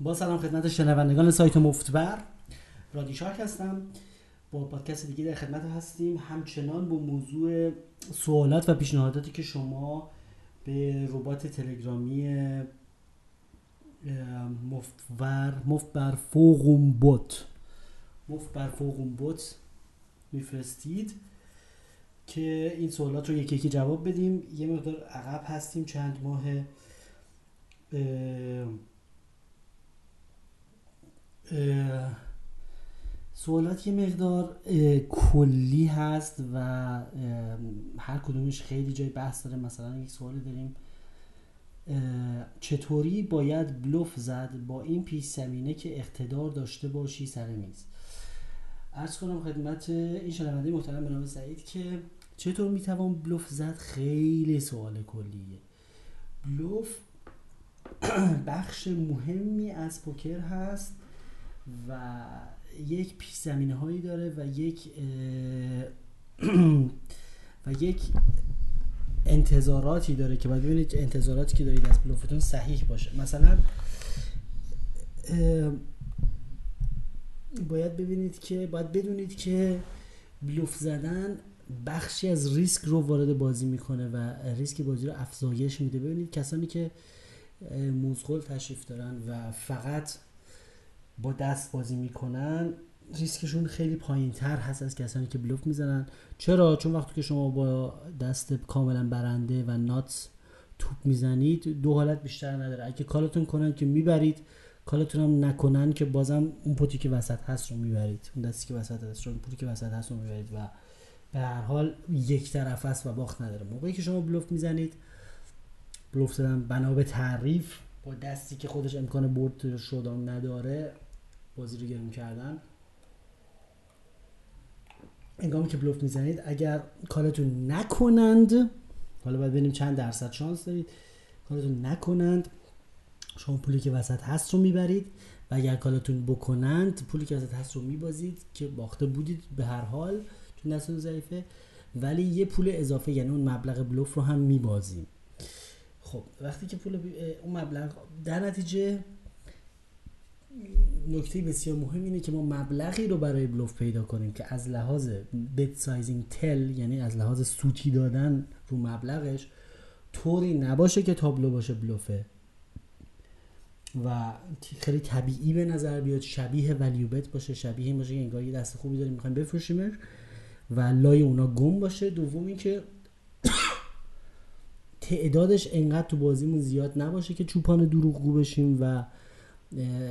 با سلام خدمت شنوندگان سایت مفتبر رادی شارک هستم. با پادکست دیگه در خدمت هستیم. همچنان با موضوع سوالات و پیشنهاداتی که شما به ربات تلگرامی مفتبر مفتبر فوقم بوت مفتبر فوقم بوت میفرستید که این سوالات رو یکی یکی جواب بدیم. یه مقدار عقب هستیم. چند ماه سوالات یه مقدار کلی هست و هر کدومش خیلی جای بحث داره. مثلا یک سوال داریم چطوری باید بلوف زد با این پیش زمینه که اقتدار داشته باشی سر میز؟ ارز کنم خدمت این شنونده محترم به نام سعید که چطور می‌توان بلوف زد؟ خیلی سوال کلیه. بلوف بخش مهمی از پوکر هست. و یک پیش زمینه هایی داره و یک و یک انتظاراتی داره که باید ببینید انتظاراتی که دارید از بلوفتون صحیح باشه. مثلا باید ببینید که باید بدونید که بلوف زدن بخشی از ریسک رو وارد بازی می‌کنه و ریسک بازی رو افزایش میده. ببینید کسانی که موزغول تشریف دارن و فقط با دست بازی می‌کنن ریسکشون خیلی پایین تر هست از کسانی که بلوف می‌زنن. چرا؟ چون وقتی که شما با دست کاملا برنده و نات توپ می‌زنید دو حالت بیشتر نداره. اگه کالتون کنن که می‌برید کالتون هم نکنن که بازم اون پوتی که وسط هست رو می‌برید. اون دستی که وسط هست رو پوتی که وسط هست رو می‌برید و به هر حال یک طرف است و باخت نداره. موقعی که شما بلوف می‌زنید بلوف زدن بنا به تعریف با دستی که خودش امکان برد شدن نداره بازی رو گرم کردن. انگامی که بلوف می‌زنید اگر کارتون نکنند حالا باید ببینیم چند درصد شانس دارید. کارتون نکنند شما پولی که وسط هست رو می‌برید و اگر کالتون بکنند پولی که وسط هست رو میبازید که باخته بودید به هر حال چون دستتون ضعیفه. ولی یه پول اضافه یعنی اون مبلغ بلوف رو هم میبازیم. خب وقتی که پول اون مبلغ در نتیجه نکته بسیار مهم اینه که ما مبلغی رو برای بلوف پیدا کنیم که از لحاظ بت سایزینگ تل یعنی از لحاظ سوتی دادن رو مبلغش طوری نباشه که تابلو باشه بلوفه. و خیلی طبیعی به نظر بیاد شبیه ولیو بت باشه شبیه این باشه که انگار یه دست خوبی داریم می‌خوایم بفروشیمش. و لای اونا گم باشه. دومی که تعدادش انقدر تو بازیمون زیاد نباشه که چوپان دروغگو بشیم و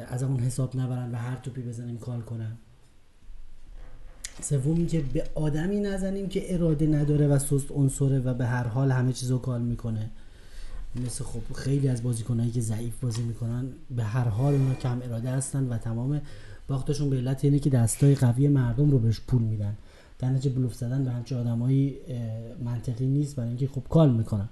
از اون حساب نبرن و هر توپی بزنیم کال کنن. سومی که به آدمی نزنیم که اراده نداره و سست عنصره و به هر حال همه چیزو کال می‌کنه. مثل خب خیلی از بازیکنایی که ضعیف بازی می‌کنن به هر حال اونا کم اراده هستن و تمام باختشون به علت اینه که دستای قوی مردم رو بهش پول میدن. در نتیجه بلوف زدن به همچه آدمایی منطقی نیست برای اینکه خب کال می‌کنن.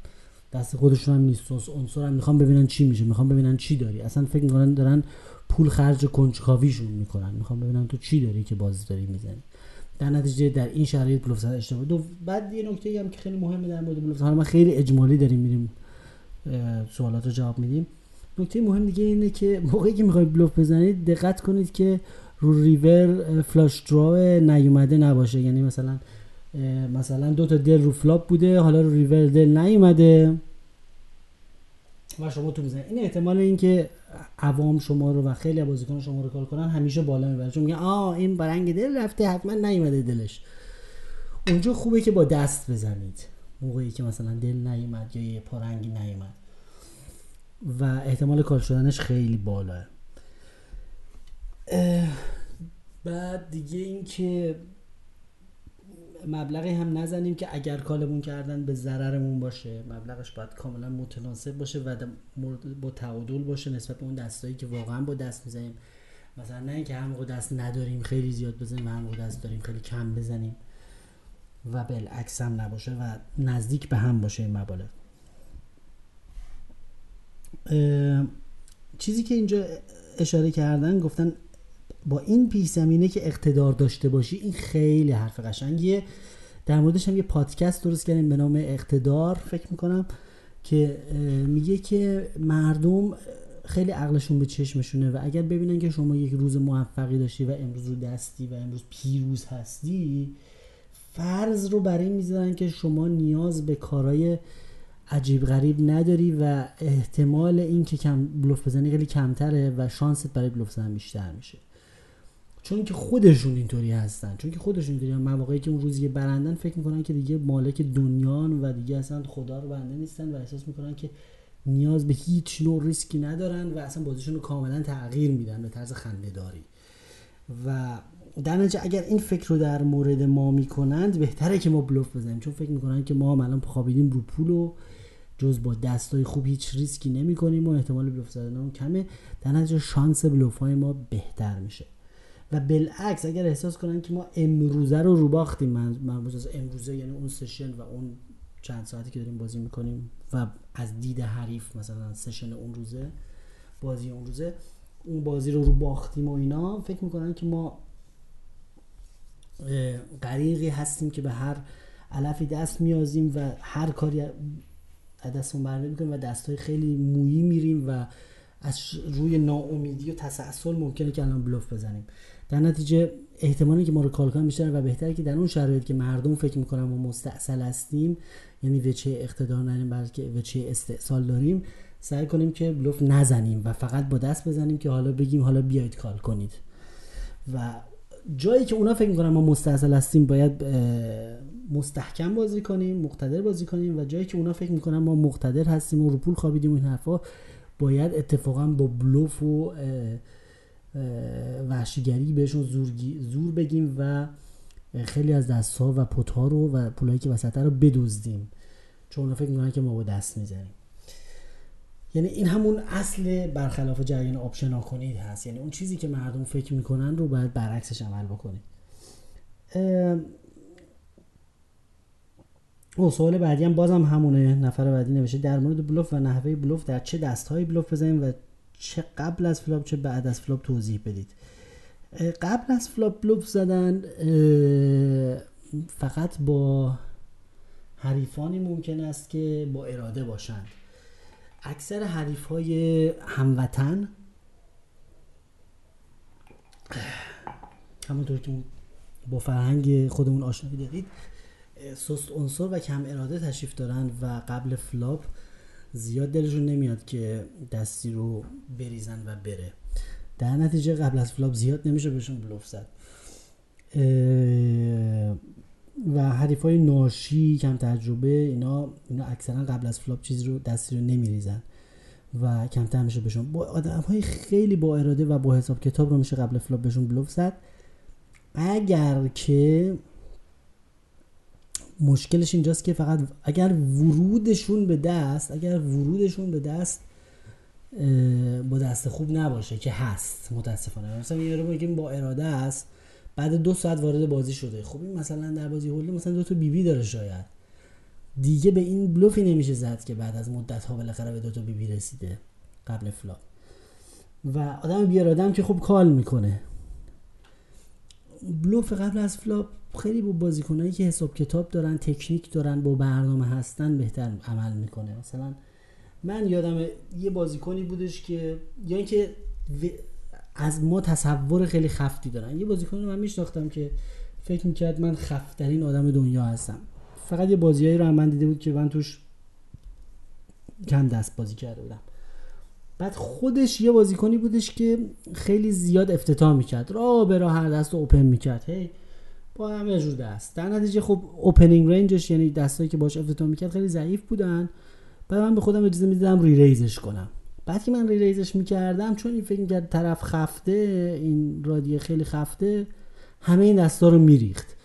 دست خودشون هم نیست. عنصر هم می‌خوام ببینن چی میشه. می‌خوام ببینن چی داری. اصلا فکر می‌کنن دارن پول خرج کنجکاویشون می‌کنن. می‌خوام ببینن تو چی داری که بازی داری می‌زنی. در نتیجه در این شرایط بلوف اشتباه دو بعد یه نکته هم که خیلی مهمه در مورد بلوف زدن ما خیلی اجمالی داریم میریم سوالات رو جواب میدیم. نکته مهم دیگه اینه که موقعی که می‌خواید bluff بزنید دقت کنید که رو river flush draw نیومده نباشه. یعنی مثلا مثلا دو تا دل رو flop بوده حالا رو ریور دل نیومده. و شما تو می‌زنید این احتمال اینکه عوام شما رو و خیلی بازیکن شما رو call کنن همیشه بالا می‌بره. چون میگن آ این برنگ دل رفته حتما نیومده دلش. اونجا خوبه که با دست بزنید. موقعی که مثلا دل نیومد یا یه پارنگی نیومد. و احتمال کار شدنش خیلی بالاه بعد دیگه اینکه مبلغی هم نزنیم که اگر کالمون کردن به ضررمون باشه. مبلغش باید کاملا متناسب باشه و با تعادل باشه نسبت به اون دستایی که واقعا با دست می‌زنیم. مثلا نه اینکه هم موقع دست نداریم خیلی زیاد بزنیم هم موقع دست داریم خیلی کم بزنیم و بالعکس هم نباشه و نزدیک به هم باشه این مبالغ. چیزی که اینجا اشاره کردن گفتن با این پیش زمینه که اقتدار داشته باشی این خیلی حرف قشنگیه. در موردش هم یه پادکست درست کردیم به نام اقتدار فکر می‌کنم که میگه که مردم خیلی عقلشون به چشمشونه و اگر ببینن که شما یک روز موفقی داشتی و امروز رو دستی و امروز پیروز هستی فرض رو برای می‌ذارن که شما نیاز به کارهای عجیب غریب نداری و احتمال این که کم بلوف بزنی خیلی کمتره و شانست برای بلوف زدن بیشتر میشه. چون که خودشون اینطوری هستن. چون که خودشون اینطوری مواقعی که اون روز یه برندن فکر می‌کنن که دیگه مالک دنیان و دیگه اصلا خدا رو بنده نیستن و احساس می‌کنن که نیاز به هیچ نوع ریسکی ندارن و اصلا بازیشون رو کاملا تغییر میدن به طرز خنده داری و در نتیجه اگر این فکر رو در مورد ما می‌کنند بهتره که ما bluff بزنیم. چون فکر می‌کنن که ما الان خوابیدیم رو پول و جز با دستای خوب هیچ ریسکی نمی کنیم و احتمال bluff زدن کمه. در نتیجه شانس bluff های ما بهتر میشه. و بالعکس اگر احساس کنن که ما امروزه رو رو باختیم من از امروزه یعنی اون session و اون چند ساعتی که داریم بازی می‌کنیم و از دید حریف مثلا session اون روزه بازی اون روزه اون بازی رو رو باختیم و اینا فکر می‌کنن که ما غریقی هستیم که به هر علفی دست میازیم و هر کاری دستمون برمی می‌کنیم و دستای خیلی مویی میریم و از روی ناامیدی و تسلسل ممکنه که الان بلوف بزنیم. در نتیجه احتمالی که ما رو کال کنن بیشتره و بهتره که در اون شرایط که مردم فکر می‌کنن ما مستاصل هستیم یعنی وچه اقتدار نداریم بلکه وچه استحصال داریم سعی کنیم که بلوف نزنیم و فقط با دست بزنیم که حالا بگیم حالا بیاید کال کنید. و جایی که اونا فکر می‌کنن ما مستحصل هستیم باید مستحکم بازی کنیم مقتدر بازی کنیم و جایی که اونا فکر می‌کنن ما مقتدر هستیم و رو پول خوابیدیم این حرفا باید اتفاقا با بلوف و وحشیگری بهشون زور, زور بگیم و خیلی از دست ها و پت ها رو و پولایی که وسط رو بدزدیم. چون فکر می‌کنن که ما با دست می‌زنیم. یعنی این همون اصل برخلاف جریان شنا کنید هست. یعنی اون چیزی که مردم فکر می‌کنن رو باید برعکسش عمل بکنید او سوال بعدی هم بازم همونه. نفر بعدی نوشته در مورد bluff و نحوه bluff در چه دستهایی bluff بزنیم و چه قبل از flop چه بعد از flop توضیح بدید. قبل از flop bluff زدن فقط با حریفانی ممکن است که با اراده باشند. اکثر حریف های هموطن همونطور که با فرهنگ خودمون آشنایی دارید سست عنصر و کم اراده تشریف دارند و قبل flop زیاد دلشون نمیاد که دستی رو بریزن و بره. در نتیجه قبل از flop زیاد نمیشه بهشون bluff زد. و حریف های ناشی کم تجربه اینا اینا اکثرا قبل از flop چیزی رو دستی رو نمیریزن و کمتر میشه بهشون. با آدم های خیلی با اراده و با حساب کتاب رو میشه قبل flop بهشون bluff زد. اگر که مشکلش اینجاست که فقط اگر ورودشون به دست اگر ورودشون به دست با دست خوب نباشه که هست متاسفانه. مثلا یارو بگیم با اراده است بعد دو ساعت وارد بازی شده. خب این مثلا در بازی هولی مثلا دو تا بیبی بی داره شاید. دیگه به این بلوفی نمیشه زد که بعد از مدت ها بالاخره به دو تا بیبی بی رسیده قبل flop و آدم بی اراده‌م که خوب call می‌کنه. بلوف قبل از flop خیلی با بازیکنایی که حساب کتاب دارن تکنیک دارن با برنامه هستن بهتر عمل می‌کنه. مثلا من یادم یه بازیکنی بودش که یا اینکه از ما تصور خیلی خفتی دارن. یه بازیکن رو من میشناختم که فکر می‌کرد من خفترین آدم دنیا هستم. فقط یه بازیایی رو من دیده بود که من توش کم دست بازی کرده بودم. بعد خودش یه بازیکنی بودش که خیلی زیاد افتتاح می‌کرد. را به راه هر دست اوپن می‌کرد. هی با همه جور دست. در نتیجه خب اوپنینگ رنجش یعنی دستایی که باش افتتاح می‌کرد خیلی ضعیف بودن. بعد من به خودم اجازه می‌دیدم ری ریزش کنم. بعد که من ری ریزش می‌کردم چون این فکر می‌کرد طرف خفته این رادیه خیلی خفته همه این دستا رو میریخت.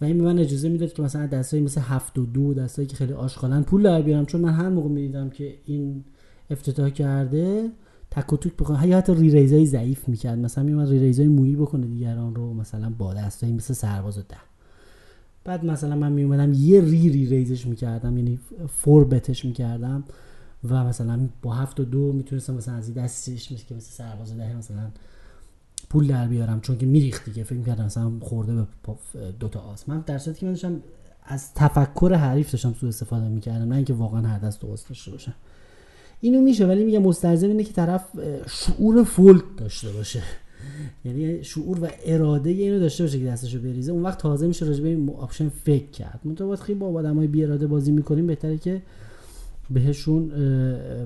و این به من اجازه می‌داد که مثلا دستایی مثل هفت و دو دستایی که خیلی آشغالن پول در بیارم. چون من هر موقع می‌دیدم که این افتتاح کرده تک و توک بکنه یا حتی ریزای ضعیف می‌کرد. مثلا میومد ریزای مویی بکنه دیگران رو مثلا با دستایی مثل سرباز ده. بعد مثلا من میومدم یه ری ری ریزش می‌کردم یعنی فور بتش می‌کردم و مثلا با هفت و دو می‌تونستم مثلا از این دستش که مثل سرباز ده مثلا پول در بیارم. چون که میریخت دیگه فکر می‌کردم مثلا خورده به دوتا آس. من در صورتی که من داشتم از تفکر حریف داشتم سوء استفاده می‌کردم نه اینکه واقعا هر دست درست داشته باشم. اینو میشه ولی میگه مستلزم اینه که طرف شعور فولت داشته باشه. یعنی شعور و اراده اینو داشته باشه که دستشو بریزه. اون وقت تازه میشه راجع به این option فکر کرد. من تو خیلی با آدمای بی اراده بازی می‌کنیم بهتره که بهشون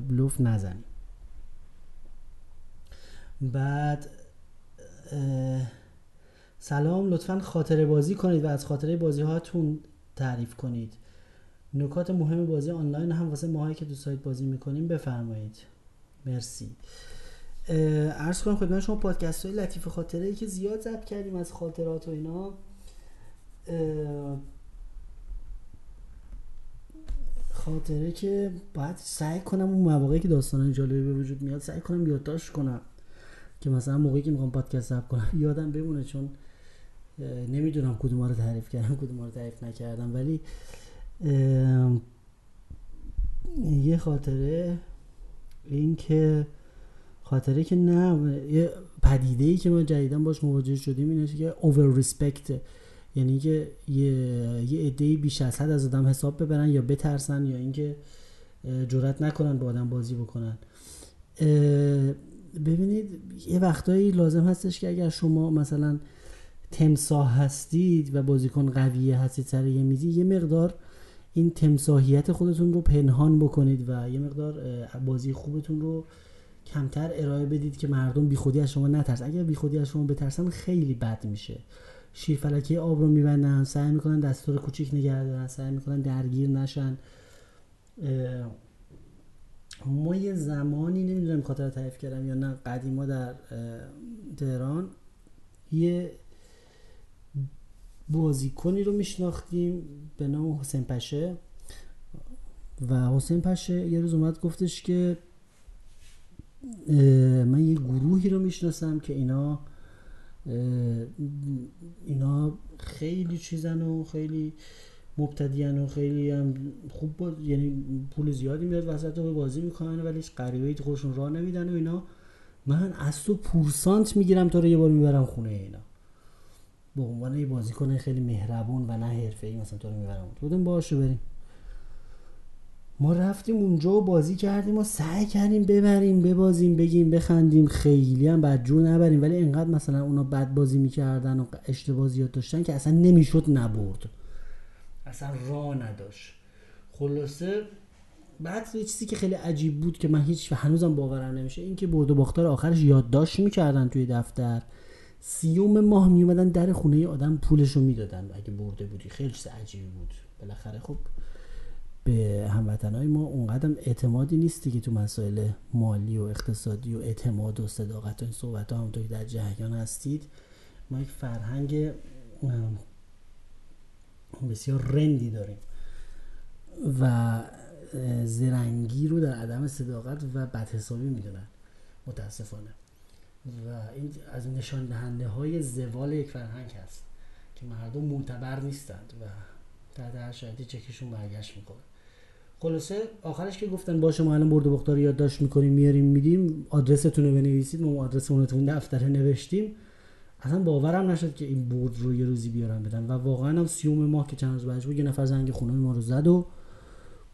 بلوف نزنیم. بعد سلام لطفا خاطره بازی کنید و از خاطره بازی هاتون تعریف کنید. نکات مهم بازی آنلاین هم واسه ماهایی که تو سایت بازی می‌کنیم بفرمایید. مرسی. ارز کنم خدمت شما پادکست های لطیف خاطره ای که زیاد ضبط کردیم از خاطرات و اینا. خاطره که باید سعی کنم اون مواقعی که داستان جالبی به وجود میاد سعی کنم یادداشت کنم که مثلا موقعی که می‌خوام پادکست ضبط کنم یادم بمونه چون نمی‌دونم کدوم رو تعریف کردم کدوم رو تعریف نکردم. ولی یه خاطره این که خاطره که نه یه پدیده ای که ما جدیدن باش مواجه شدیم اینه که اوور ریسپکت یعنی که یه یه عده بیش از حد از آدم حساب ببرن یا بترسن یا اینکه جرات نکنن با آدم بازی بکنن. ببینید یه وقتایی لازم هستش که اگر شما مثلا تمساه هستید و بازیکن قویه هستید سر یه میزی یه مقدار این تمساهیت خودتون رو پنهان بکنید و یه مقدار بازی خوبتون رو کمتر ارائه بدید که مردم بیخودی از شما نترسن. اگر بیخودی از شما بترسن خیلی بد میشه. شیرفلکی آب رو میبندن سعی می‌کنن دستور کوچیک نگه دارن سعی می‌کنن درگیر نشن. ما یه زمانی نمی‌دونم خاطر تعریف کردم یا نه قدیما در تهران یه بازیکنی رو میشناختیم به نام حسین پشه. و حسین پشه یه روز اومد گفتش که من یه گروهی رو می‌شناسم که اینا اینا خیلی چیزن و خیلی مبتدیان و خیلی هم خوب با... یعنی پول زیادی میاد وسط رو بازی می‌کنن ولی هیچ غریبه خودشون راه نمیدن و اینا. من از تو پورسانت می‌گیرم تو رو یه بار می‌برم خونه اینا. به عنوان یه بازیکن خیلی مهربون و نه حرفه‌ای مثلا تو رو می‌برم. بودم باشه بریم. ما رفتیم اونجا و بازی کردیم و سعی کردیم ببریم ببازیم بگیم بخندیم. خیلی هم بد جو نبریم. ولی انقدر مثلا اونا بد بازی می‌کردن و اشتباه زیاد داشتن که اصلا نمی‌شد نبرد. اصلا راه نداشت. خلاصه بعد یه چیزی که خیلی عجیب بود که من هیچ هنوزم باورم نمیشه این که برد و باختار آخرش یادداشت می‌کردن توی دفتر. سیوم ماه میومدن در خونه آدم پولش رو می‌دادن. اگه برده بودی خیلی چیز عجیبی بود. بالاخره خب به هموطنهای ما اونقدر اعتمادی نیستی که تو مسائل مالی و اقتصادی و اعتماد و صداقت و این صحبت ها همونطور که در جهیان هستید. ما یک فرهنگ بسیار رندی داریم و زرنگی رو در عدم صداقت و بدحسابی می‌دونن. متاسفانه. و این از نشان دهنده های زوال یک فرهنگ هست که مردم معتبر نیستند و در هر شرایطی چکشون برگشت می‌کنه. خلاصه آخرش که گفتن باشه ما الان برد بختار یادداشت می‌کنیم میاریم میدیم آدرستون رو بنویسید ما آدرسمون رو دفتر نوشتیم. اصلا باورم نشد که این برد رو یه روزی بیارن بدن و واقعا هم سیوم ماه که چند روز بعدش بود یه نفر زنگ خونه ما رو زد و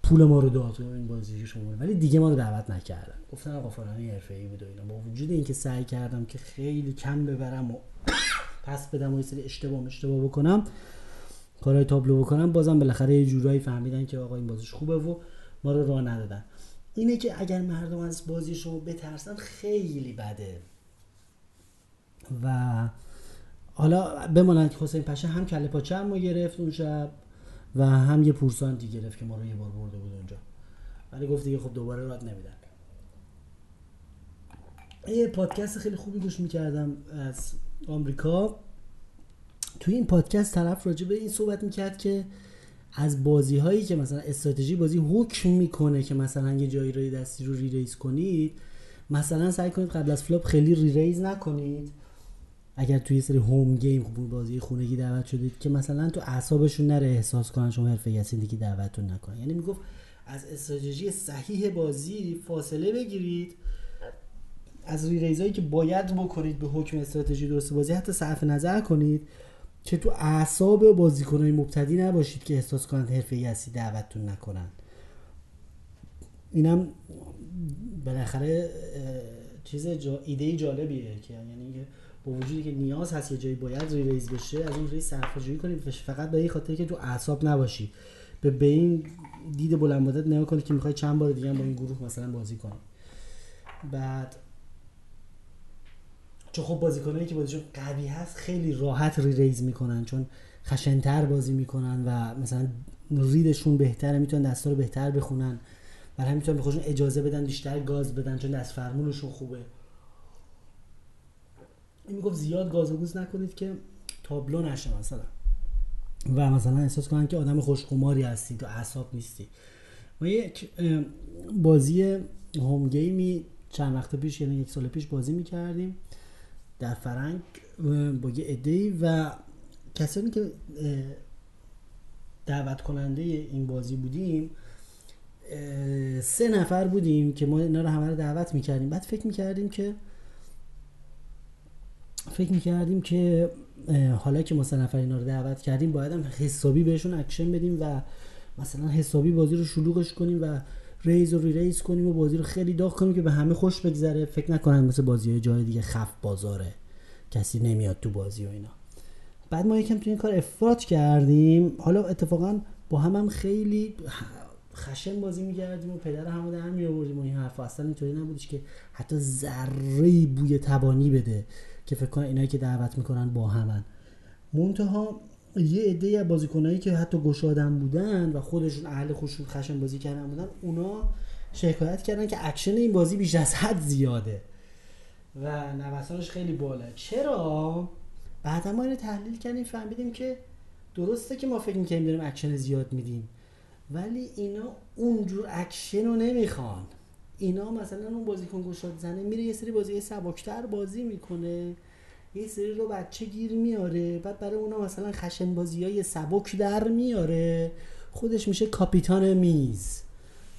پول ما رو داد این بازی شما ولی دیگه ما رو دعوت نکردن. گفتن آقا فلانی حرفه‌ای بود و اینا. با وجود اینکه سعی کردم که خیلی کم ببرم و پس بدم و یه سری اشتباه اشتباه بکنم کارهای تابلو بکنم بازم بالاخره یه جورایی فهمیدن که آقا این بازیش خوبه و ما رو راه ندادن. اینه که اگر مردم از بازی شما بترسن خیلی بده. و حالا بماند که حسین پشه هم کله پاچه هم گرفت اون شب. و هم یه پورسانتی گرفت که ما رو یه بار برده بود اونجا. ولی گفت دیگه خب دوباره راه نمیدن. یه پادکست خیلی خوبی گوش می‌کردم از آمریکا. توی این پادکست طرف راجع به این صحبت می‌کرد که از بازی هایی که مثلا استراتژی بازی حکم می‌کنه که مثلا یه جایی رو دستی رو re-raise کنید مثلا سعی کنید قبل از flop خیلی re-raise نکنید. اگر توی سری هوم گیم خوب بازی خونگی دعوت شدید که مثلا تو اعصابشون نره احساس کنن شما حرفه هستین دیگه دعوتتون نکنن. یعنی می‌گفت از استراتژی صحیح بازی فاصله بگیرید. از ریزایی که باید بکنید به حکم استراتژی درست بازی حتی صرف نظر کنید که تو اعصاب بازیکنای مبتدی نباشید که احساس کنند حرفه هستی دعوتتون نکنن. اینم بالاخره چیز جا ایده جالبیه که یعنی با وجودی که نیاز هست یه جایی باید ری ریز بشه از اون ری صرفه جویی کنیم فقط به این خاطر که تو اعصاب نباشی. به به این دید بلند مدت نگاه کنی که می‌خوای چند بار دیگه با این گروه مثلا بازی کنی. بعد چون خب بازیکنایی که بازیشون قوی هست خیلی راحت ری ریز می‌کنن چون خشنتر بازی می‌کنن و مثلا ریدشون بهتره می‌تونن دستا رو بهتر بخونن برای همین می‌تونن به اجازه بدن بیشتر گاز بدن چون دست فرمونشون خوبه. این می‌گفت زیاد گاز نکنید که تابلو نشه مثلا. و مثلا احساس کنن که آدم خوشقماری هستی تو اعصاب نیستی. ما یک بازی هوم گیمی چند وقت پیش یعنی یک سال پیش بازی می‌کردیم در فرنگ با یه عده و کسانی که دعوت کننده این بازی بودیم سه نفر بودیم که ما اینا رو همه رو دعوت می‌کردیم. بعد فکر می‌کردیم که فکر می‌کردیم که حالا که ما نفر اینا رو دعوت کردیم باید هم حسابی بهشون اکشن بدیم و مثلا حسابی بازی رو شلوغش کنیم و raise و re-raise کنیم و بازی رو خیلی داغ کنیم که به همه خوش بگذره. فکر نکنن مثل بازی جای دیگه خف بازاره کسی نمیاد تو بازی و اینا. بعد ما یکم تو این کار افراط کردیم. حالا اتفاقا با هم هم خیلی خشن بازی می‌کردیم و پدر همو در آوردیم و این حرف اصلا اینطوری نبودش که حتی ذره بوی تبانی بده. که فکر کنم اینایی که دعوت می‌کنن با همن. منتها یه عده از بازیکنایی که حتی گشادزن بودن و خودشون اهل خوشون خشن بازی کردن بودن اونا شکایت کردن که اکشن این بازی بیش از حد زیاده و نوسانش خیلی بالا. چرا؟ بعد ما اینو تحلیل کردیم فهمیدیم که درسته که ما فکر می‌کنیم داریم اکشن زیاد میدیم ولی اینا اونجور اکشن رو نمی‌خوان. اینا مثلا اون بازیکن گشاد زنه میره یه سری بازی سبکتر بازی می‌کنه. یه سری رو بچه گیر میاره بعد برای اونا مثلا خشن بازی های سبک در میاره. خودش میشه کاپیتان میز.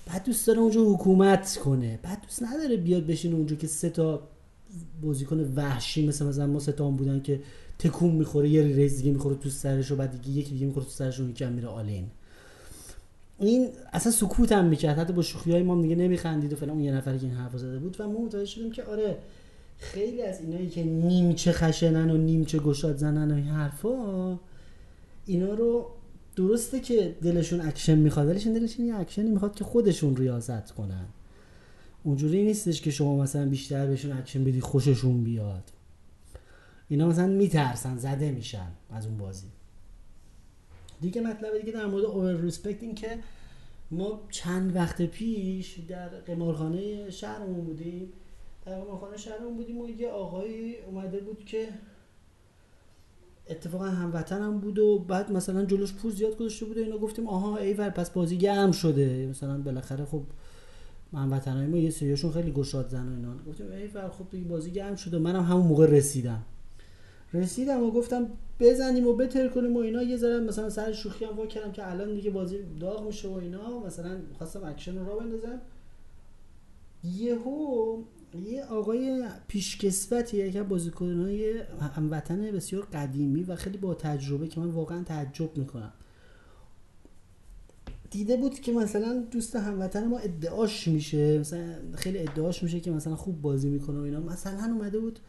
بعد دوست داره اونجا حکومت کنه. بعد دوست نداره بیاد بشین اونجا که سه تا بازیکن وحشی مثل مثلا ما سه تا بودن که تکون می‌خوره یه raise دیگه می‌خوره تو سرش و بعد دیگه یکی دیگه می‌خوره تو سرش اون میره all-in این اصلا سکوت هم می‌کرد. حتی با شوخی های ما دیگه نمیخندید و فلان. اون یه نفری که این حرف زده بود. و ما متوجه شدیم که آره خیلی از اینایی که نیمچه خشنن و نیمچه گشاد زنن و این حرفا اینا رو درسته که دلشون اکشن می‌خواد ولی دلشون یه اکشنی می‌خواد که خودشون ریاست کنن. اونجوری نیستش که شما مثلا بیشتر بهشون اکشن بدی خوششون بیاد. اینا مثلا میترسن زده میشن از اون بازی. دیگه مطلب دیگه در مورد over respect این که ما چند وقت پیش در قمارخانه شهرمون بودیم. در قمارخانه شهرمون بودیم و یه آقایی اومده بود که اتفاقا هموطن هم بود و بعد مثلا جلوش پول زیاد گذاشته بود و اینا گفتیم آها ایول پس بازی گرم شده. مثلا بالاخره خب هموطنای ما یه سریاشون خیلی گشاد زن و اینا. گفتیم ایول خب دیگه بازی گرم شده. منم همون موقع رسیدم. رسیدم و گفتم بزنیم و بترکونیم و اینا. یه ذره مثلا سر شوخی هم کردم که الان دیگه بازی داغ میشه و اینا. مثلا خواستم اکشن رو بندازم. یهو یه آقای پیشکسوتی یکی بازیکنای هموطن بسیار قدیمی و خیلی با تجربه که من واقعا تعجب می‌کنم. دیده بود که مثلا دوست هموطن ما ادعاش میشه. مثلا خیلی ادعاش میشه که مثلا خوب بازی می‌کنه و اینا. مثلا اومده بود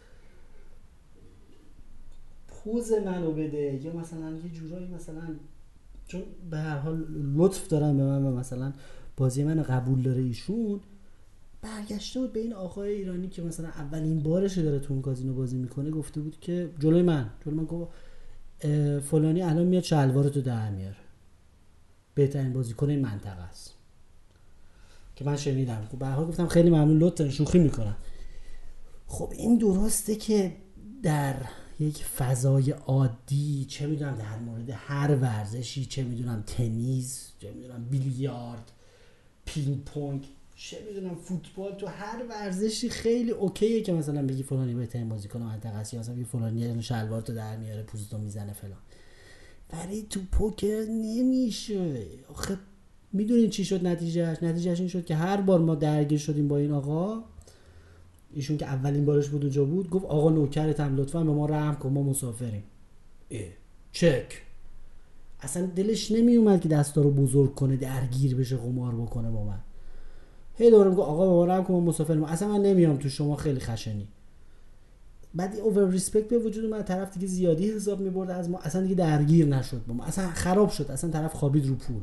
پوز منو بده. یا مثلا یه جورایی مثلا چون به هر حال لطف دارن به من و مثلا بازی من قبول داره ایشون برگشته بود به این آقای ایرانی که مثلا اولین بارش داره تو اون کازینو بازی می‌کنه گفته بود که جلوی من جلوی من گفت فلانی الان میاد شلوار تو در میاره. بهترین بازیکن این منطقه است. که من شنیدم. خب به حال گفتم خیلی ممنون لطف شوخی می‌کنم. خب این درسته که در یک فضای عادی چه می‌دونم در مورد هر ورزشی چه می‌دونم تنیس چه می‌دونم بیلیارد پینگ پونگ چه می‌دونم فوتبال تو هر ورزشی خیلی اوکیه که مثلا بگی فلانی بهترین بازیکن منطقه است یا مثلا بگی فلانی شلوار تو در میاره پوزتو می‌زنه فلان. ولی تو پوکر نمیشه. آخه می‌دونین چی شد نتیجهش نتیجهش این شد که هر بار ما درگیر شدیم با این آقا ایشون که اولین بارش بود اونجا بود گفت آقا نوکرتم لطفا به ما رحم کن ما مسافریم. اه. چک. اصلا دلش نمی اومد که دستا رو بزرگ کنه درگیر بشه قمار بکنه با من. هی دوره میگه آقا به ما کن مسافر اصلا من نمیام تو شما خیلی خشنی. بعد اوور ریسپکت به وجود من طرف دیگه زیادی حساب می‌برد از ما. اصلا دیگه درگیر نشد با ما. اصلا خراب شد. اصلا طرف خوابید رو پول.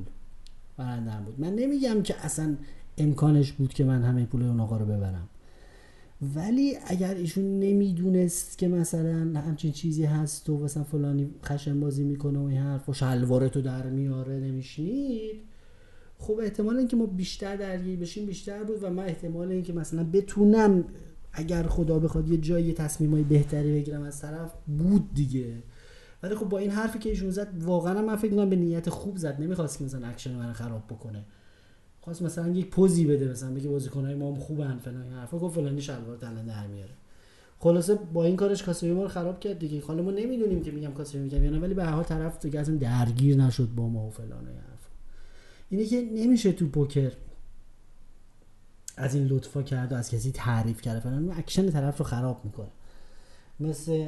برندم بود. من نمیگم که اصلا امکانش بود که من همه پول اون آقا رو ببرم. ولی اگر ایشون نمی‌دونست که مثلا همچین چیزی هست و مثلا فلانی خشن بازی می‌کنه و این حرف و شلوارتو در میاره نمیشنید خب احتمال اینکه ما بیشتر درگیر بشیم بیشتر بود و من احتمال اینکه مثلا بتونم اگر خدا بخواد یه جایی تصمیمای بهتری بگیرم از طرف بود دیگه. ولی خب با این حرفی که ایشون زد واقعا من فکر کنم به نیت خوب زد نمی‌خواست که مثلا اکشن من خراب بکنه. خواست مثلا یک پوزی بده مثلا بگه بازیکنای ما هم خوبن فلان این حرفا. گفت فلانی شلوار تنت در میاره. خلاصه با این کارش کاسبی ما خراب کرد دیگه. حالا ما نمی‌دونیم که میگم کاسبی میگم یا ولی به هر حال طرف دیگه اصلا درگیر نشد با ما و فلان این حرفا. اینه که نمیشه تو پوکر از این لطفا کرد و از کسی تعریف کرده فلان اکشن طرف رو خراب می‌کنه. مثل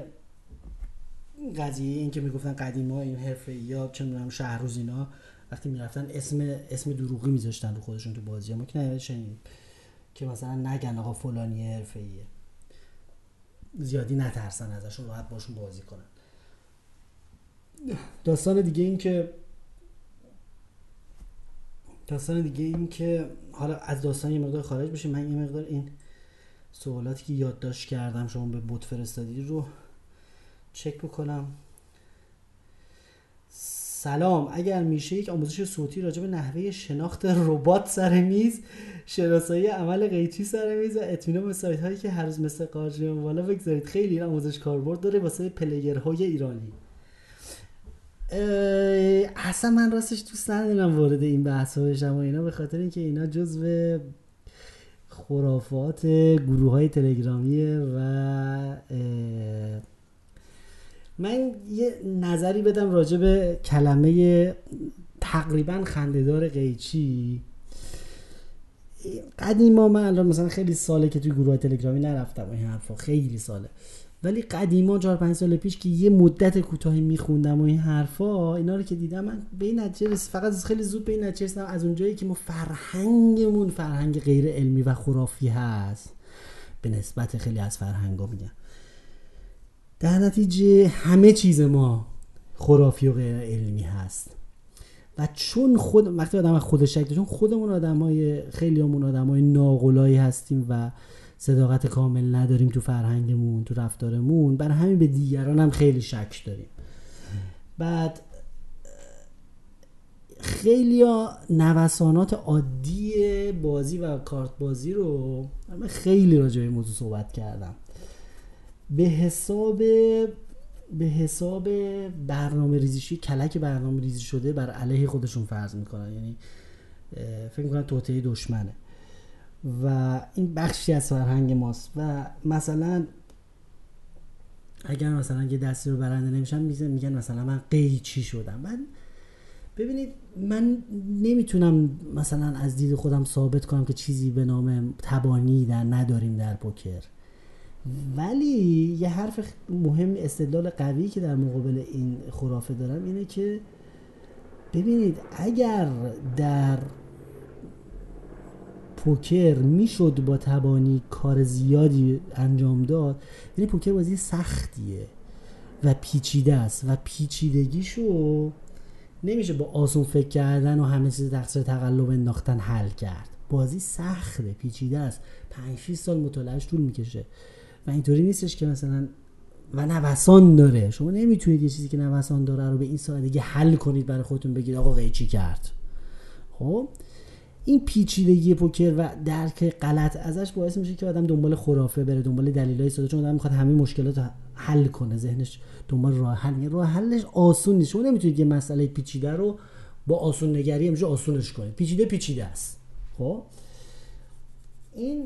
قضیه این که می‌گفتن قدیما این حرفه یا چه می‌دونم شهروز اینا وقتی می‌رفتن اسم اسم دروغی میذاشتن رو خودشون تو بازی. ما که نشنیم که مثلا نگن آقا فلانی حرفه ایه زیادی نترسن ازشون راحت باشون بازی کنن. داستان دیگه این که داستان دیگه این که حالا از داستان یه مقدار خارج بشیم. من یه مقدار این سوالاتی که یادداشت کردم شما به بوت فرستادی رو چک بکنم. سلام. اگر میشه یک آموزش صوتی راجع به نحوه شناخت ربات سر میز شناسایی عمل قیچی سر میز و اطمینان به سایت هایی که هر روز مثل قاجی بالا بگذارید خیلی این آموزش کاربرد داره واسه پلیرهای ایرانی. اصلا من راستش دوست ندارم وارد این بحث بشم و اینا به خاطر اینکه اینا جزو خرافات گروه های تلگرامیه و من یه نظری بدم راجع به کلمه تقریبا خندهدار قیچی. قدیما من الان مثلا خیلی ساله که توی گروه تلگرامی نرفتم این حرفا خیلی ساله. ولی قدیما چهار پنج سال پیش که یه مدت کوتاهی میخوندم و این حرفا اینا رو که دیدم من به این فقط خیلی زود به این نتیجه رسیدم. از اونجایی که ما فرهنگمون فرهنگ غیر علمی و خرافی هست به نسبت خیلی از فرهنگا میگم در نتیجه همه چیز ما خرافی و غیر علمی هست. و چون خود وقتی آدم خودش شک چون خودمون آدمای خیلی همون آدمای ناقلایی هستیم و صداقت کامل نداریم تو فرهنگمون تو رفتارمون بر همین به دیگران هم خیلی شک داریم. بعد خیلی نوسانات عادی بازی و کارت بازی رو من خیلی راجع به موضوع صحبت کردم. به حساب به حساب برنامه ریزیشی کلک برنامه ریزی شده بر علیه خودشون فرض می‌کنن. یعنی فکر می‌کنن توطعه دشمنه. و این بخشی از فرهنگ ماست. و مثلا اگر مثلا یه دستی رو برنده نمیشن میگن مثلا من قیچی شدم. من ببینید من نمی‌تونم مثلا از دید خودم ثابت کنم که چیزی به نام تبانی در نداریم در پوکر. ولی یه حرف مهم استدلال قوی که در مقابل این خرافه دارم اینه که ببینید اگر در پوکر می‌شد با تبانی کار زیادی انجام داد یعنی پوکر بازی سختیه و پیچیده است و پیچیدگیشو نمیشه با آسون فکر کردن و همه چیز تقصیر تقلب انداختن حل کرد. بازی سخته پیچیده است. 5 سال مطالعهش طول می‌کشه. و اینطوری نیستش که مثلا و نوسان داره. شما نمی‌تونید یه چیزی که نوسان داره رو به این سادگی حل کنید برای خودتون بگید آقا قیچی کرد. خب؟ این پیچیدگی پوکر و درک غلط ازش باعث میشه که آدم دنبال خرافه بره دنبال دلایل ساده. چون آدم می‌خواد همه مشکلات رو حل کنه ذهنش دنبال راه حل. راه حلش آسون نیست. شما نمی‌تونید یه مسئله پیچیده رو با آسون نگری همینجا آسونش کنید. پیچیده پیچیده است. خب؟ این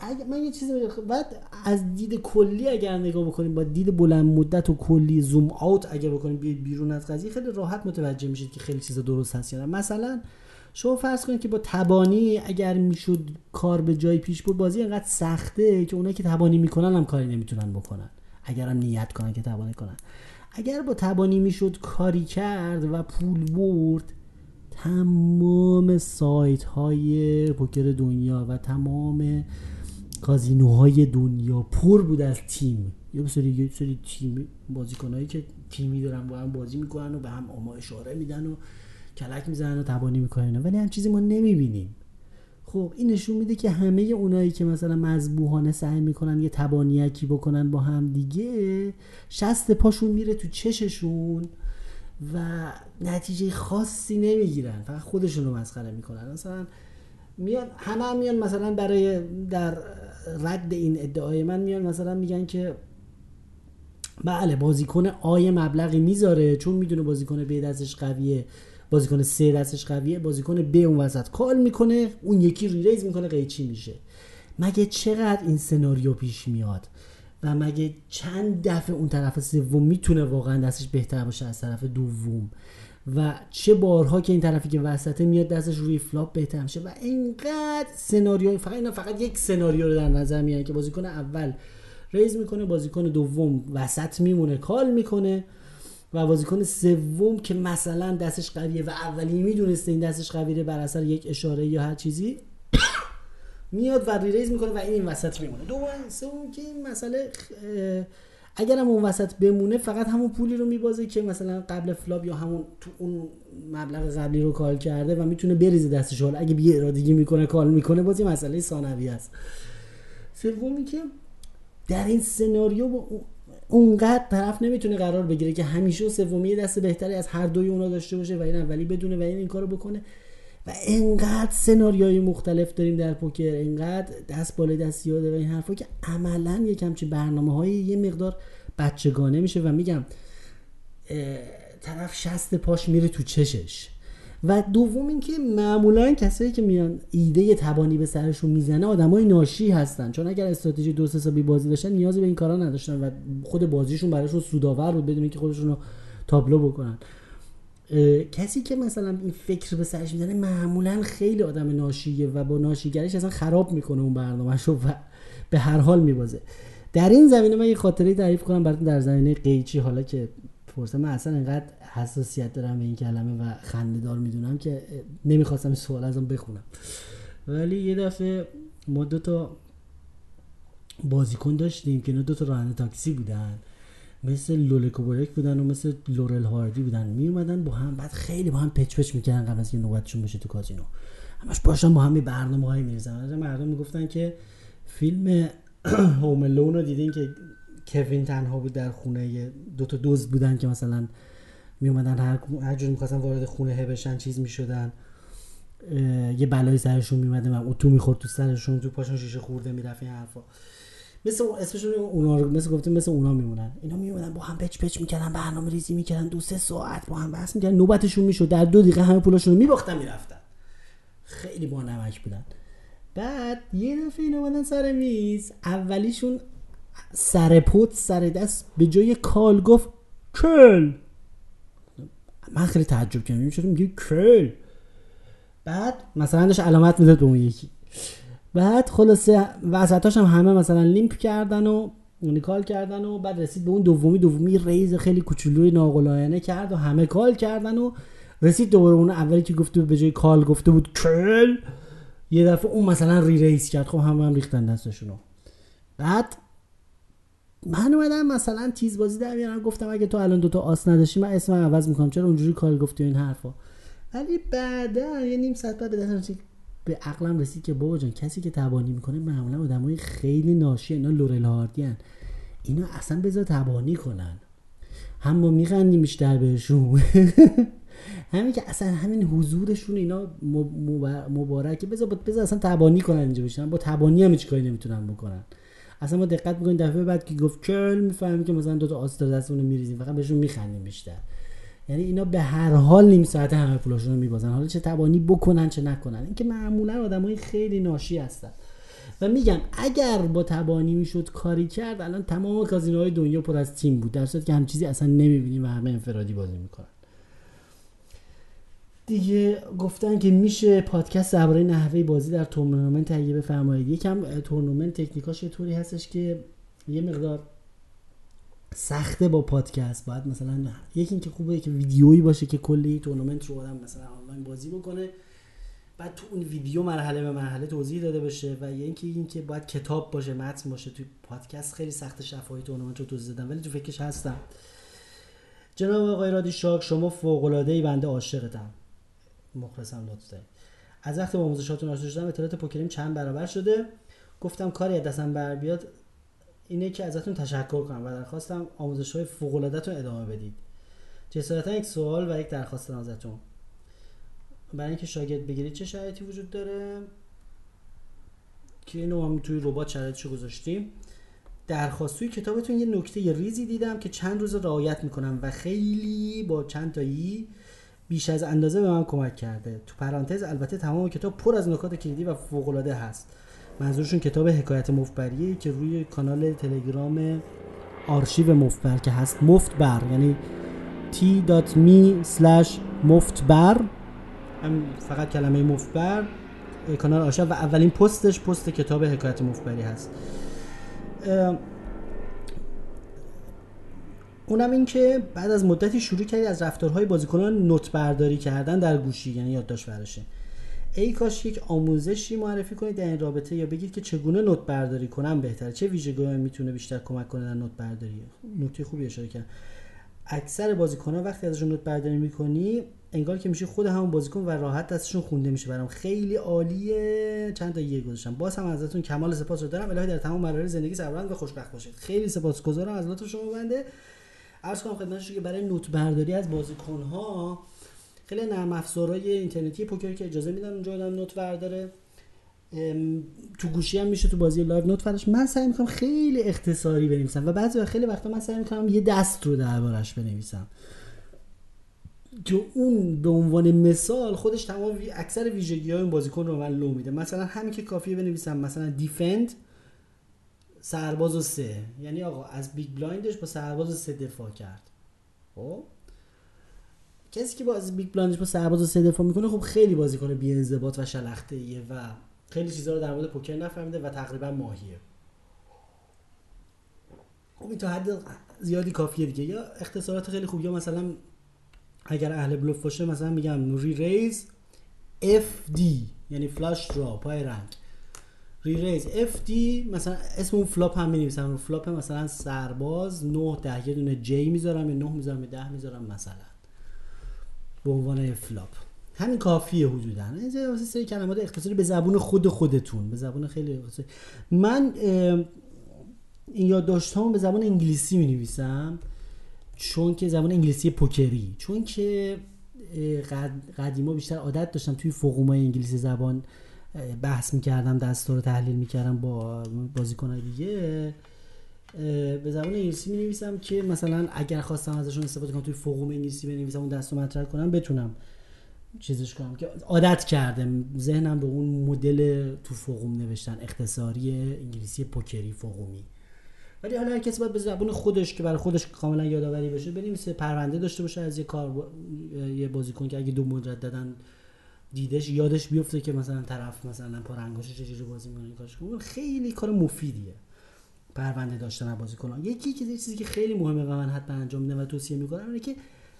اگه من یه چیزی بعد از دید کلی اگر نگاه بکنیم با دید بلند مدت و کلی زوم آوت اگر بکنیم بیرون از قضیه خیلی راحت متوجه میشید که خیلی چیزا درست هست یا مثلا شما فرض کنید که با تبانی اگر می‌شد کار به جای پیش برد بازی انقدر سخته که اونایی که تبانی می‌کنن هم کاری نمی‌تونن بکنن. اگر هم نیت کنن که تبانی کنن. اگر با تبانی می‌شد کاری کرد و پول برد تمام سایت های پوکر دنیا و تمام کازینوهای دنیا پر بود از تیم. یه سری یه سری تیم بازیکنایی که تیمی دارن با هم بازی می‌کنن و به هم اما اشاره میدن و کلک می‌زنن و تبانی می‌کنن ولی هم چیزی ما نمی‌بینیم. خب این نشون میده که همه اونایی که مثلا مذبوحانه سعی می‌کنن یه تبانیکی بکنن با هم دیگه شست پاشون میره تو چششون و نتیجه خاصی نمی‌گیرن. فقط خودشون رو مسخره می‌کنن. مثلا میان همه هم میان مثلا برای در رد این ادعای من میان. مثلا میگن که بله بازیکن آی مبلغی می‌ذاره چون می‌دونه بازیکن به دستش قویه بازیکن سه دستش قویه بازیکن ب اون وسط کال می‌کنه اون یکی ریریز می‌کنه قیچی میشه. مگه چقدر این سناریو پیش میاد؟ و مگه چند دفعه اون طرف سوم می‌تونه واقعا دستش بهتر باشه از طرف دوم؟ و چه بارها که این طرفی که وسطه میاد دستش روی flop بهتر میشه و اینقدر سناریو فقط اینا فقط یک سناریو رو در نظر میان که بازیکن اول raise می‌کنه بازیکن دوم وسط میمونه call می‌کنه و بازیکن سوم که مثلا دستش قویه و اولی می‌دونسته این دستش قویه بر اثر یک اشاره یا هر چیزی میاد و re-raise می‌کنه و این وسط میمونه. دوم سوم که این مسئله اگر هم اون وسط بمونه فقط همون پولی رو میبازه که مثلا قبل flop یا همون تو اون مبلغ قبلی رو call کرده و می‌تونه بریزه دستش حالا اگه بی ارادگی می‌کنه call می‌کنه بازی مسئله ثانوی است. سومی که در این سناریو با اونقدر طرف نمی‌تونه قرار بگیره که همیشه سومی دست بهتری از هر دوی اونا داشته باشه و این اولی بدونه و این این کارو بکنه. و انقدر سناریوهای مختلف داریم در پوکر انقدر دست بالای دست یاده و این حرفا که عملا یک همچین برنامه های یه مقدار بچگانه میشه و میگم طرف شست پاش میره تو چشش. و دوم اینکه معمولا کسایی که میان ایده تبانی به سرشون می‌زنه آدمای ناشی هستن. چون اگر استراتژی درست حسابی بازی داشتن نیازی به این کارا نداشتن و خود بازیشون براشون سودآور بود بدون که خودشون رو تابلو بکنن. کسی که مثلا این فکر به سرش می‌زنه معمولا خیلی آدم ناشیه و با ناشیگریش اصلا خراب می‌کنه اون برنامهشو و به هر حال میبازه. در این زمینه من یه خاطره تعریف کنم براتون در زمینه قیچی. حالا که فرصه من اصلا انقدر حساسیت دارم به این کلمه و خنده دار می‌دونم که نمی‌خواستم سوال ازم بخونم. ولی یه دفعه ما دو تا بازیکن داشتیم که اینا دو تا راننده تاکسی بودن. مثل لوله کوبرک بودن و مثل لورل هاردی بودن. می اومدن با هم بعد خیلی با هم پچ پچ می‌کردن قبل از که نوبتشون بشه تو کازینو. همش باشن با هم برنامه هایی میریزن. مردم می‌گفتن که فیلم هوم رو دیدین که کوین تنها بود در خونه دو تا دوز بودن که مثلا می اومدن هر جور می‌خواستن وارد خونه بشن چیز می‌شدن. یه بلای سرشون میمده من اتو می‌خورد تو سرشون تو پاشون شیشه خورده می‌رفت این حرفا. مثل اسمشون اونا رو مثل گفتیم مثل اونا میمونن. اینا میمونن با هم پچ پچ می‌کردن برنامه ریزی می‌کردن دو سه ساعت با هم بحث می‌کردن. نوبتشون می‌شد. در دو دقیقه همه پولاشون رو میباختن می‌رفتن. خیلی با نمک بودن. بعد یه دفعه اینا اومدن سر میز. اولیشون سر پوت سر دست به جای کال گفت کل. من خیلی تعجب کردم. چرا میگه کل. بعد مثلا داشت علامت می‌داد به اون یکی. بعد خلاصه وسطاش هم همه مثلا limp کردن و اونی call کردن و بعد رسید به اون دومی دومی raise خیلی کوچولوی ناقلاینه کرد و همه call کردن و رسید دوباره اون اولی که گفته به جای call گفته بود کل. یه دفعه اون مثلا re-raise کرد. خب همه هم ریختن دستشونو. بعد من اومدم مثلا تیز بازی در بیارم گفتم اگه تو الان دوتا آس نداشتی من اسمم عوض می‌کنم. چرا اونجوری call گفتی این حرفا؟ ولی بعدا یه نیم ساعت بعد به به عقلم رسید که بابا جان کسی که تبانی می‌کنه معمولا آدمای خیلی ناشی اینا لورل هاردی. اینا اصلا بذار تبانی کنن. هم ما میخندیم بیشتر بهشون. همین که اصلا همین حضورشون اینا مبارکه. بذار بذار اصلا تبانی کنن اینجا بشن. با تبانی هم کاری نمی‌تونن بکنن. اصلا ما دقت می‌کنیم دفعه بعد که گفت کل می‌فهمیم که مثلا دو تا آس دستمون میریزیم. فقط بهشون میخندیم بیشتر. یعنی اینا به هر حال نیم ساعت همه پولاشون رو میبازن. حالا چه توانی بکنن چه نکنن. اینکه معمولا آدمای خیلی ناشی هستن. و میگم اگر با تبانی می‌شد کاری کرد الان تمام کازینوهای دنیا پر از تیم بود. در صورتی که هم چیزی اصلا نمی‌بینیم و همه انفرادی بازی می‌کنن. دیگه گفتن که میشه پادکست درباره نحوه بازی در تورنمنت تهیه بفرمایید. یکم تورنمنت تکنیکاش یه طوری هستش که یه مقدار سخته با پادکست. باید مثلا یکی اینکه خوبه که ویدیویی باشه که کلی تورنمنت رو آدم مثلا آنلاین بازی بکنه. بعد تو اون ویدیو مرحله به مرحله توضیح داده بشه و یه اینکه اینکه باید کتاب باشه متن باشه. توی پادکست خیلی سخت شفاهی تورنمنت رو توضیح دادم ولی تو فکرش هستم. جناب آقای رادی شارک شما فوق العاده ای بنده عاشقتم. مخلصم لطف از وقتی با آموزشاتون آشنا شدم اطلاعات پوکریم چند برابر شده؟ گفتم کاری از دستم بر بیاد. اینه که ازتون تشکر کنم و درخواستم آموزش های فوق ادامه بدید. جسارتا یک سوال و یک درخواست ازتون. برای اینکه شاگرد بگیرید چه شرایطی وجود داره؟ که اینو هم توی ربات شرایطشو گذاشتیم. درخواست توی کتابتون یه نکته یه ریزی دیدم که چند روز رعایت می‌کنم و خیلی با چند تایی بیش از اندازه به من کمک کرده. تو پرانتز البته تمام کتاب پر از نکات کلیدی و فوق العاده هست. منظورشون کتاب حکایت مفبریه که روی کانال تلگرام آرشیو مفبر که هست. مفتبر یعنی t.me slash مفتبر. فقط کلمه مفبر کانال آرشیو و اولین پستش پست کتاب حکایت مفبری هست. اونم این که بعد از مدتی شروع کردی از رفتارهای بازیکنان نوت برداری کردن در گوشی یعنی یادداشت ورشه ای کاش یک آموزشی معرفی کنید در این رابطه یا بگید که چگونه نوت برداری کنم بهتره. چه ویژگیهایی می‌تونه بیشتر کمک کنه در نوت برداری؟ نکته خوبی اشاره کردم اکثر بازیکنان وقتی ازشون نوت برداری می‌کنی انگار که میشه خود همون بازیکن و راحت دستشون خونده میشه. برام خیلی عالیه. چند تا یه گذاشتم. باز هم ازتون کمال سپاس رو دارم. الهی در تمام مراحل زندگی سربلند و خوشبخت باشید. خیلی سپاسگزارم از لطف شما بنده. عرض کنم خدمتتون که برای نوت برداری از بازیکن ها خیلی نرم افزارهای اینترنتی پوکر که اجازه میدن اونجا آدم note برداره تو گوشی هم میشه تو بازی لایو نوت فرش من سعی می‌کنم خیلی اختصاری بنویسم و بعضی خیلی وقتا من سعی می‌کنم یه دست رو دربارش بنویسم. که اون به عنوان مثال خودش تمام اکثر ویژگی های بازیکن رو من لو میده. مثلا همین که کافیه بنویسم مثلا defend سرباز و سه. یعنی آقا از big blind ش با سرباز و سه دفاع کرد. خب؟ کسی که با از big blind ش با سرباز و سه دفاع می‌کنه خب خیلی بازیکن بی انضباط و شلخته ایه و خیلی چیزا رو در مورد پوکر نفهمیده و تقریبا ماهیه. خب این تا حد زیادی کافیه دیگه. یا اختصارات خیلی خوب یا مثلا اگر اهل بلوف باشه مثلا میگم re-raise FD یعنی flush draw پای رنگ. re-raise FD مثلا اسم اون flop هم می‌نویسم flop مثلا سرباز 9 ده یه دونه J می‌ذارم یا 9 می‌ذارم یا 10 می‌ذارم مثلا. به عنوان flop همین کافیه حدودا. اینجا یه سری کلمات اختصاری به زبون خود خودتون به زبون خیلی اختصاری من این یادداشت‌هامو به زبان انگلیسی می‌نویسم چون که زبان انگلیسی پوکری. چون که قدیما بیشتر عادت داشتم توی forum ای انگلیسی زبان بحث می‌کردم دستا رو تحلیل می‌کردم با بازیکنهای دیگه. به زبان انگلیسی می نویسم که مثلا اگر خواستم ازشون استفاده کنم توی forum انگلیسی بنویسم اون دستو مطرح کنم بتونم چیزش کنم که عادت کردم ذهنم به اون مدل تو فقوم نوشتن اختصاری انگلیسی پوکری فقومی. ولی حالا هر کسی باید به زبون خودش که برای خودش کاملا یادآوری بشه بنویسه پرونده داشته باشه از یه کار یه بازیکن که اگه دو دادن دیدش یادش بیفته که مثلا طرف مثلا پا رنگاش چجوری بازی می‌کنه کارش خیلی کار مفیدیه. پرونده داشتن بازیکنان. یکی که چیزی که خیلی مهمه و من حتما انجام میدم و توصیه می‌کنم اینه که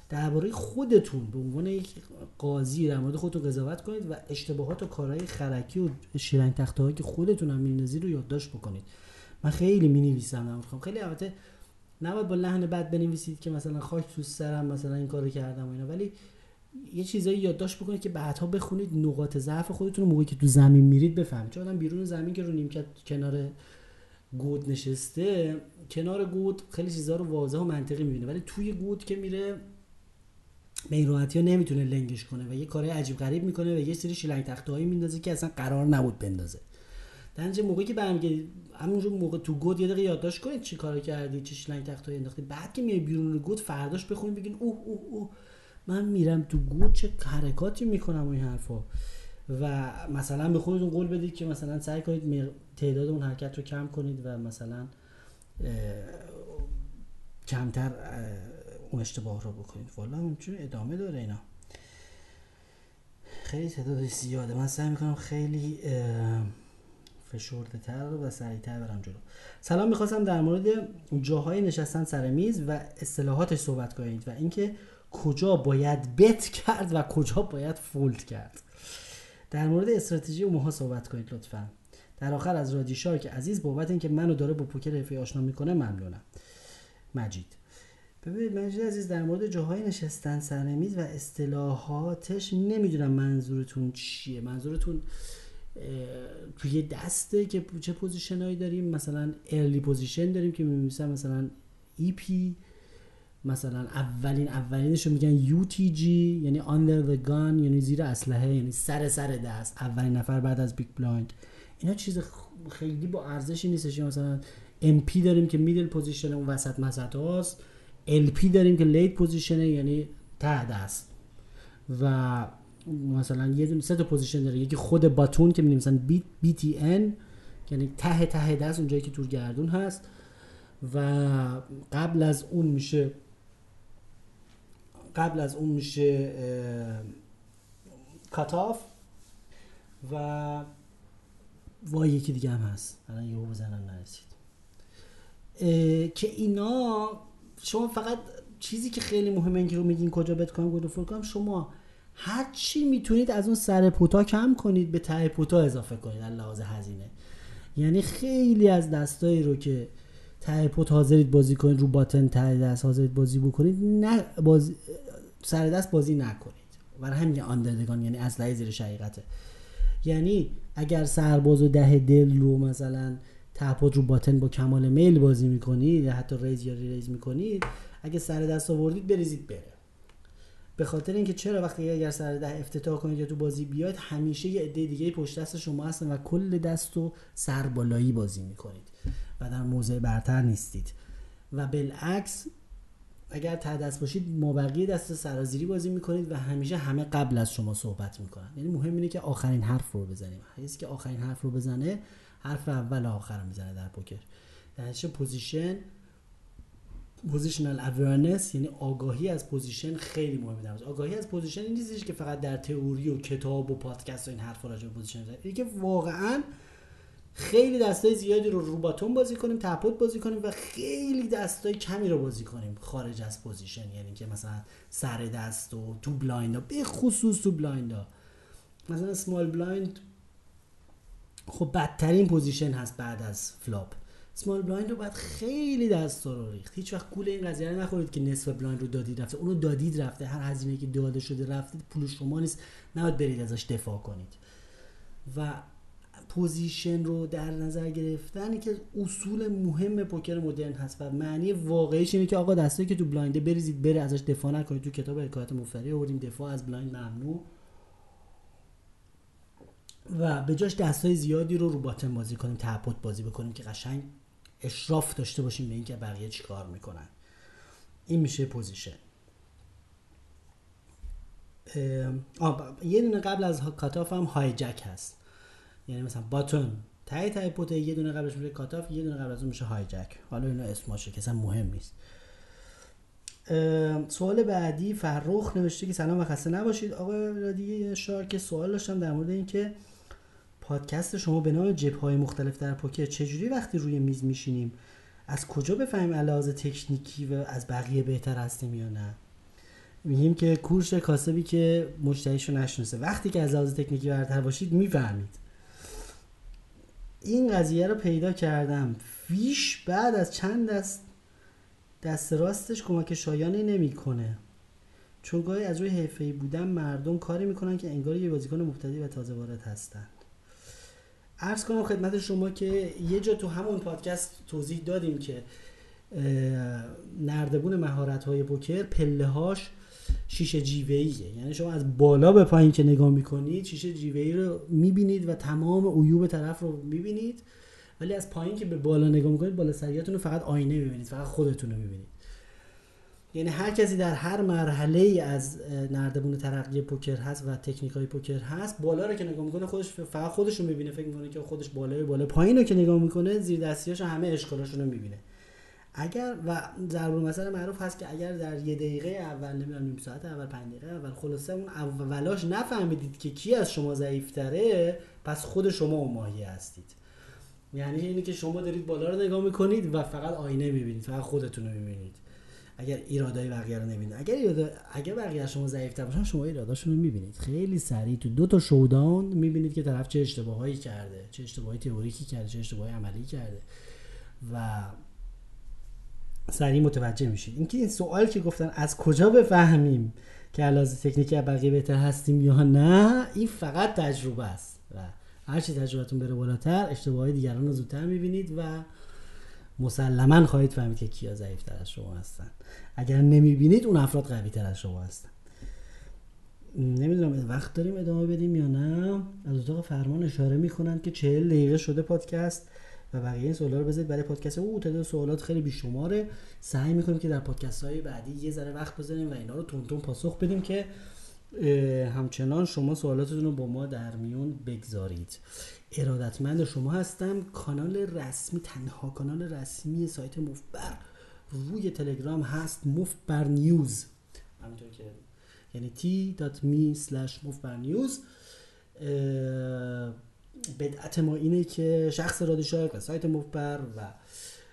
درباره خودتون به عنوان یک قاضی در مورد خودتون قضاوت کنید و اشتباهات و کارهای خرکی و شیرنگ تخته که خودتون هم میندازید رو یادداشت بکنید. من خیلی می نویسم خیلی البته نباید با لحن بد بنویسید که مثلا خاک تو سرم مثلا این کارو کردم و اینا. ولی یه چیزایی یادداشت بکنید که بعدها بخونید نقاط ضعف خودتون موقعی که تو زمین میرید بفهمید. چون آدم بیرون زمین که رو نیمکت کنار گود نشسته کنار گود خیلی چیزها رو واضح و منطقی می‌بینه. ولی توی گود که میره به این راحتی نمی‌تونه لنگش کنه و یه کارهای عجیب غریب می‌کنه و یه سری شیلنگ تخته هایی میندازه که اصلا قرار نبود بندازه. در موقعی که برمیگردی همونجور موقع تو گود یه دقیقه یادداشت کنید چی کار کردی چه شیلنگ تخته انداختی. بعد که میای بیرون گود فرداش بخونید بگین اوه اوه اوه من میرم تو گود چه حرکاتی می‌کنم این حرفا. و مثلا به خودتون قول بدید که مثلا سعی کنید تعداد اون حرکت رو کم کنید و مثلا کمتر اون اشتباه رو بکنید. والا چون ادامه داره اینا. خیلی تعداد زیاده. من سعی می‌کنم خیلی فشرده تر و سریعتر برم جلو. سلام می‌خواستم در مورد جاهای نشستن سر میز و اصطلاحاتش صحبت کنید و اینکه کجا باید بت کرد و کجا باید فولد کرد. در مورد استراتژی اونها صحبت کنید لطفا. در آخر از رادی که عزیز بابت اینکه منو داره با پوکر حرفه‌ای آشنا می‌کنه ممنونم. مجید. ببینید مجید عزیز در مورد جاهای نشستن سر میز و اصطلاحاتش نمی‌دونم منظورتون چیه. منظورتون توی دسته که چه position داریم؟ مثلا early position داریم که می‌نویسن مثلا EP مثلا اولین اولینش رو میگن G یعنی under the gun یعنی زیر اسلحه یعنی سر سر دست. اولین نفر بعد از big blind اینا چیز خیلی با ارزشی نیستش مثلا MP داریم که middle position اون وسط مسط هاست. LP داریم که late position یعنی ته دست و مثلا یه دونه سه تا position داره. یکی خود button که می‌نویسن B, BTN یعنی ته ته دست اونجایی که تور گردون هست. و قبل از اون میشه قبل از اون میشه کاتاف و وای یکی دیگه هم هست. الان یهو بزنم نرسید. که اینا شما فقط چیزی که خیلی مهمه اینکه رو میگین کجا بت کنم کجا کنم شما هر چی می‌تونید از اون سر پوتا کم کنید به ته پوتا اضافه کنید. از لحاظ هزینه. یعنی خیلی از دستایی رو که ته پوت حاضرید بازی کنید رو باتن ته دست حاضرید بازی بکنید نه بازی سر دست بازی نکنید. برای همین آندردگان یعنی اسلحه زیر شقیقته. یعنی اگر سرباز و ده دل رو مثلا تپوت رو باتن با کمال میل بازی می‌کنید یا حتی ریز یا ریز می‌کنید اگه سر دست آوردید بریزید بره. به خاطر اینکه چرا وقتی اگر سر ده افتتاح کنید یا تو بازی بیاید همیشه یه عده دیگه پشت دست شما هستن و کل دست و سر بالایی بازی می‌کنید و در موضع برتر نیستید. و بالعکس اگر ته دست باشید مابقی دست سرازیری بازی می‌کنید و همیشه همه قبل از شما صحبت می‌کنن. یعنی مهم اینه که آخرین حرف رو بزنیم. کسی که آخرین حرف رو بزنه حرف اول آخر می‌زنه در پوکر. در position positional awareness یعنی آگاهی از position خیلی مهمه در آگاهی از position این نیستش که فقط در تئوری و کتاب و پادکست و این حرفا راجع به position اینه که واقعا خیلی دستای زیادی رو رو button بازی کنیم ته pot بازی کنیم و خیلی دستای کمی رو بازی کنیم خارج از position. یعنی که مثلا سر دست و تو blind ها به خصوص تو blind ها. مثلا small blind خب بدترین position هست بعد از flop small blind رو باید خیلی دست رو ریخت. هیچ وقت گول این قضیه نخورید که نصف blind رو دادید رفته. اونو دادید رفته. هر هزینه که داده شده رفته. پول شما نیست. نباید برید ازش دفاع کنید. و position رو در نظر گرفتن که اصول مهم پوکر مدرن هست و معنی واقعیش اینه که آقا دستایی که تو blind ه بریزید بره ازش دفاع نکنید. تو کتاب حکایت مفتری آوردیم دفاع از blind ممنوع و به جاش دستای زیادی رو رو button بازی کنیم ته pot بازی بکنیم که قشنگ اشراف داشته باشیم به اینکه بقیه چیکار می‌کنن. این میشه position. یه دونه قبل از cutoff هم hijack هست. یعنی مثلا button ته ته pot یه دونه قبلش میشه cutoff یه دونه قبل از اون میشه hijack. حالا اینا اسماشه که اصلا مهم نیست. سوال بعدی فرخ نوشته که سلام و خسته نباشید. آقا رادی شارک سوال داشتم در مورد اینکه پادکست شما به نام جا های مختلف در پوکر چجوری وقتی روی میز میشینیم؟ از کجا بفهمیم علاوه تکنیکی و از بقیه بهتر هستیم یا نه؟ میگیم که کورش کاسبی که مشتریشو نشناسه. وقتی که از لحاظ تکنیکی برتر باشید می‌فهمید. این قضیه رو پیدا کردم. فیش بعد از چند دست دست راستش کمک شایانی نمی‌کنه. چون گاهی از روی حرفه‌ای بودن مردم کاری می‌کنن که انگار یه بازیکن مبتدی و تازه وارد هستند عرض کنم خدمت شما که یه جا تو همون پادکست توضیح دادیم که نردبون مهارت های پوکر پله هاش شیشه جیوهیه یعنی شما از بالا به پایین که نگاه می‌کنید شیشه جیوهی رو می‌بینید و تمام عیوب طرف رو می‌بینید. ولی از پایین که به بالا نگاه می‌کنید بالا سریاتون رو فقط آینه می‌بینید فقط خودتون رو می‌بینید. یعنی هر کسی در هر مرحله ای از نردبون ترقی پوکر هست و تکنیک های پوکر هست بالا رو که نگاه می‌کنه خودش فقط خودش رو می‌بینه. فکر می‌کنه که خودش بالای بالا پایین رو که نگاه می‌کنه زیر دستیاش همه اشکالاشون رو می‌بینه. اگر و ضرب مثلا معروف هست که اگر در یه دقیقه اول نمی‌دونم نیم ساعت اول پنج دقیقه اول خلاصه اون اولاش نفهمیدید که کی از شما ضعیفتره پس خود شما اون ماهی هستید. یعنی اینه که شما دارید بالا رو نگاه می‌کنید و فقط آینه می‌بینید فقط خودتون رو می‌بینید. اگر ایرادای بقیه رو نبینید اگر ایرادا... اگر بقیه شما ضعیفتر باشن شما ایراداشون رو می‌بینید. خیلی سریع تو دو تا شودان می‌بینید که طرف چه اشتباهایی کرده چه اشتباهی تئوریکی کرده چه اشتباهی عملی کرده. و سریع متوجه میشید اینکه این سوال که گفتن از کجا بفهمیم که علاوه تکنیکی بقیه بهتر هستیم یا نه این فقط تجربه است و هر چی تجربتون بره بالاتر اشتباهات دیگران رو زودتر می‌بینید و مسلما خواهید فهمید که کیا ضعیفتر از شما هستن. اگر نمی‌بینید اون افراد قوی تر از شما هستن نمی‌دونم وقت داریم ادامه بدیم یا نه؟ از اتاق فرمان اشاره می‌کنن که چهل دقیقه شده پادکست. و بقیه سوالا رو بذارید برای پادکست. او تعداد سوالات خیلی بیشماره. سعی می‌کنیم که در پادکست های بعدی یه ذره وقت بذاریم و اینا رو تون پاسخ بدیم که همچنان شما سوالاتتون رو با ما در میون بگذارید. ارادتمند شما هستم. کانال رسمی تنها کانال رسمی سایت مفبر روی تلگرام هست مفبر نیوز. همینطور که یعنی t.me slash مفبر نیوز. بدعت ما اینه که شخص رادیو و سایت مفبر و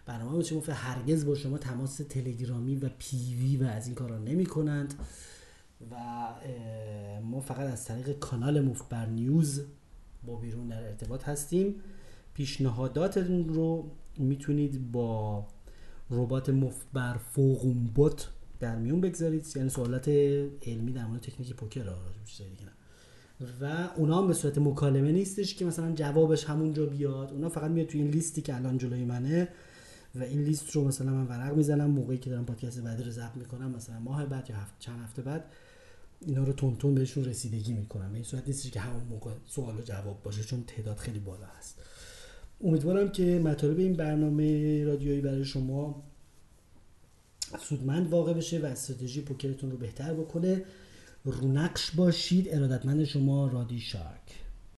برنامه چه مفبر هرگز با شما تماس تلگرامی و پیوی و از این کارا نمی کنند و ما فقط از طریق کانال مفبر نیوز با بیرون در ارتباط هستیم. پیشنهاداتتون رو می‌تونید با ربات مفبر فوقون بوت در میون بگذارید. یعنی سوالات علمی در مورد تکنیک پوکر را دیگه و اونا هم به صورت مکالمه نیستش که مثلا جوابش همونجا بیاد. اونا فقط میاد توی این لیستی که الان جلوی منه و این لیست رو مثلا من ورق می‌زنم موقعی که دارم پادکست بعدی رو ضبط می‌کنم مثلا ماه بعد یا هفت چند هفته بعد اینا رو تون بهشون رسیدگی می‌کنم. این صورت نیستش که همون موقع سوال و جواب باشه چون تعداد خیلی بالا هست. امیدوارم که مطالب این برنامه رادیویی برای شما سودمند واقع بشه و استراتژی پوکرتون رو بهتر بکنه. رونقش باشید ارادتمند شما رادی شارک.